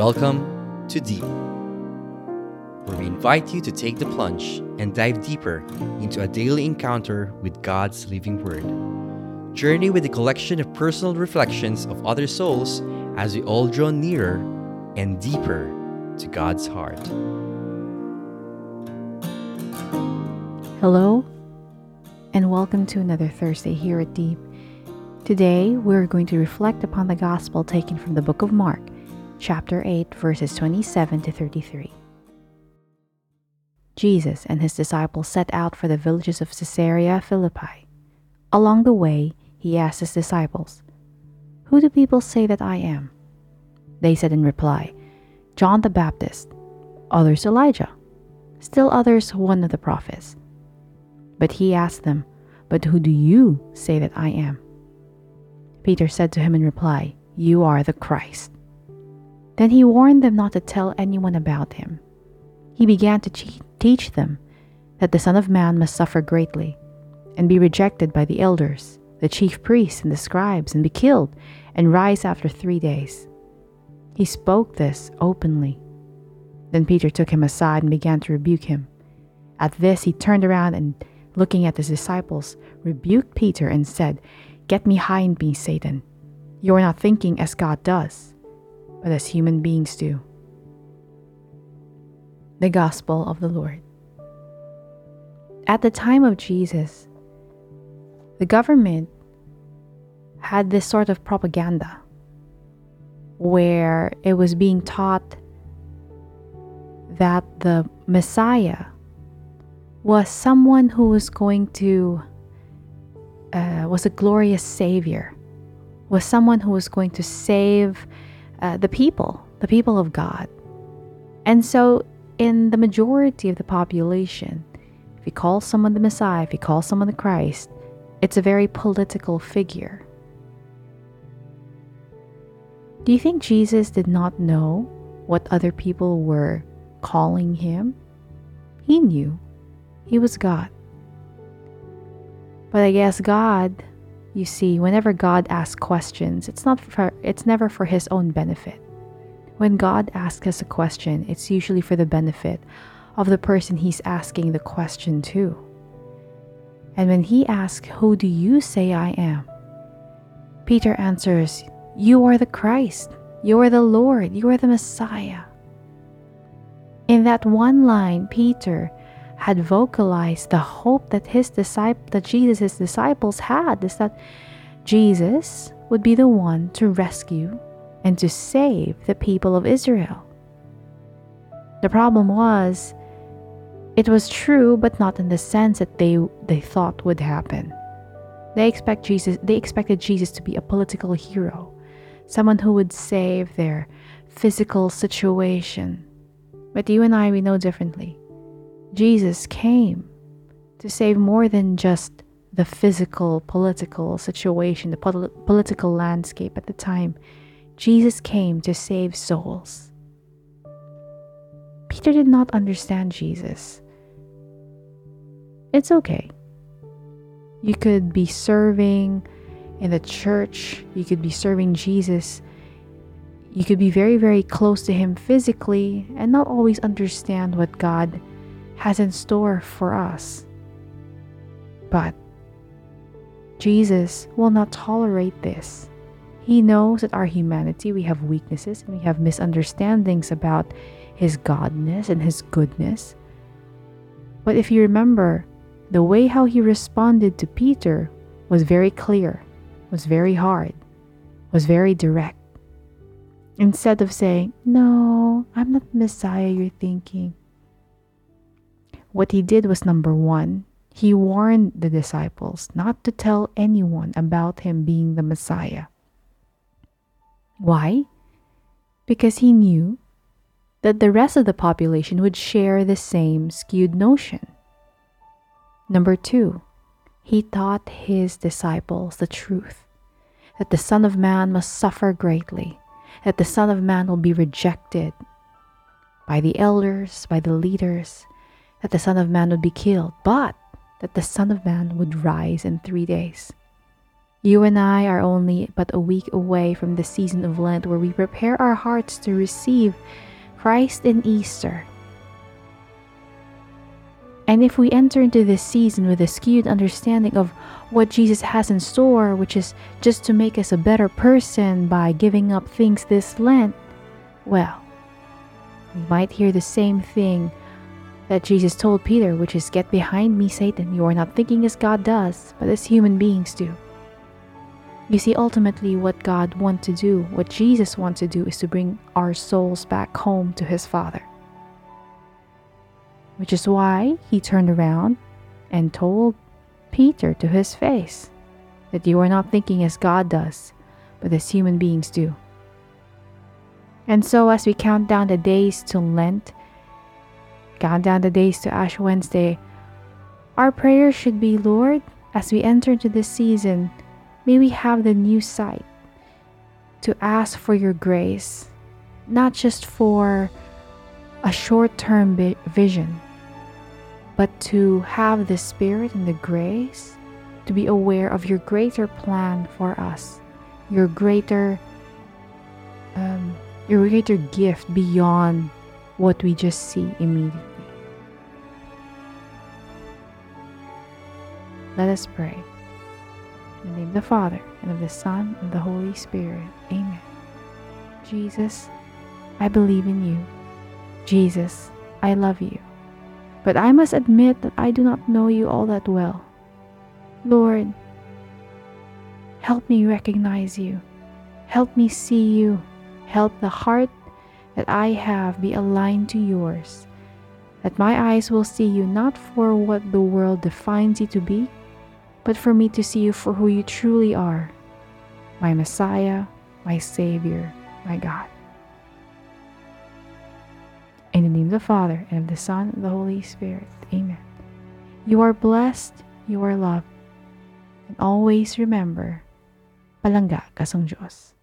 Welcome to Deep, where we invite you to take the plunge and dive deeper into a daily encounter with God's living Word. Journey with a collection of personal reflections of other souls as we all draw nearer and deeper to God's heart. Hello, and welcome to another Thursday here at Deep. Today, we're going to reflect upon the gospel taken from the book of Mark chapter 8, verses 27 to 33. Jesus and his disciples set out for the villages of Caesarea Philippi. Along the way, he asked his disciples, Who do people say that I am? They said in reply, John the Baptist, others Elijah, still others one of the prophets. But he asked them, But who do you say that I am? Peter said to him in reply, You are the Christ. Then he warned them not to tell anyone about him. He began to teach them that the Son of Man must suffer greatly, and be rejected by the elders, the chief priests, and the scribes, and be killed, and rise after three days. He spoke this openly. Then Peter took him aside and began to rebuke him. At this, he turned around and, looking at his disciples, rebuked Peter and said, Get behind me, Satan. You are not thinking as God does but as human beings do. The Gospel of the Lord. At the time of Jesus, the government had this sort of propaganda where it was being taught that the Messiah was someone who was going to uh, was a glorious savior was someone who was going to save uh, the people, the people of God. And so, in the majority of the population, if you call someone the Messiah, if you call someone the Christ, it's a very political figure. Do you think Jesus did not know what other people were calling him? He knew. He was God. But I guess God you see, whenever God asks questions, it's not for it's never for his own benefit. When God asks us a question, it's usually for the benefit of the person he's asking the question to. And when he asks, Who do you say I am? Peter answers, You are the Christ, you are the Lord, you are the Messiah. In that one line, Peter had vocalized the hope that his disciple that Jesus' disciples had is that Jesus would be the one to rescue and to save the people of Israel. The problem was it was true but not in the sense that they they thought would happen. They expect Jesus they expected Jesus to be a political hero, someone who would save their physical situation. But you and I we know differently. Jesus came to save more than just the physical, political situation, the pol- political landscape at the time. Jesus came to save souls. Peter did not understand Jesus. It's okay. You could be serving in the church, you could be serving Jesus. You could be very, very close to Him physically and not always understand what God has in store for us. But Jesus will not tolerate this. He knows that our humanity, we have weaknesses and we have misunderstandings about His godness and His goodness. But if you remember, the way how He responded to Peter was very clear, was very hard, was very direct. Instead of saying, No, I'm not the Messiah you're thinking, what he did was number one, he warned the disciples not to tell anyone about him being the Messiah. Why? Because he knew that the rest of the population would share the same skewed notion. Number two, he taught his disciples the truth that the Son of Man must suffer greatly, that the Son of Man will be rejected by the elders, by the leaders, that the Son of Man would be killed, but that the Son of Man would rise in three days. You and I are only but a week away from the season of Lent where we prepare our hearts to receive Christ in Easter. And if we enter into this season with a skewed understanding of what Jesus has in store, which is just to make us a better person by giving up things this Lent, well, we might hear the same thing that Jesus told Peter, which is, Get behind me, Satan. You are not thinking as God does, but as human beings do. You see, ultimately, what God wants to do, what Jesus wants to do, is to bring our souls back home to His Father. Which is why He turned around and told Peter to his face that you are not thinking as God does, but as human beings do. And so, as we count down the days to Lent, count down the days to Ash Wednesday, our prayer should be Lord, as we enter into this season, may we have the new sight to ask for your grace, not just for a short term vision, but to have the Spirit and the grace to be aware of your greater plan for us, your greater, um, your greater gift beyond what we just see immediately. Let us pray. In the name of the Father, and of the Son, and of the Holy Spirit. Amen. Jesus, I believe in you. Jesus, I love you. But I must admit that I do not know you all that well. Lord, help me recognize you. Help me see you. Help the heart that I have be aligned to yours. That my eyes will see you not for what the world defines you to be, but for me to see you for who you truly are my Messiah, my Savior, my God. In the name of the Father, and of the Son, and the Holy Spirit. Amen. You are blessed, you are loved, and always remember, palangga ka Diyos.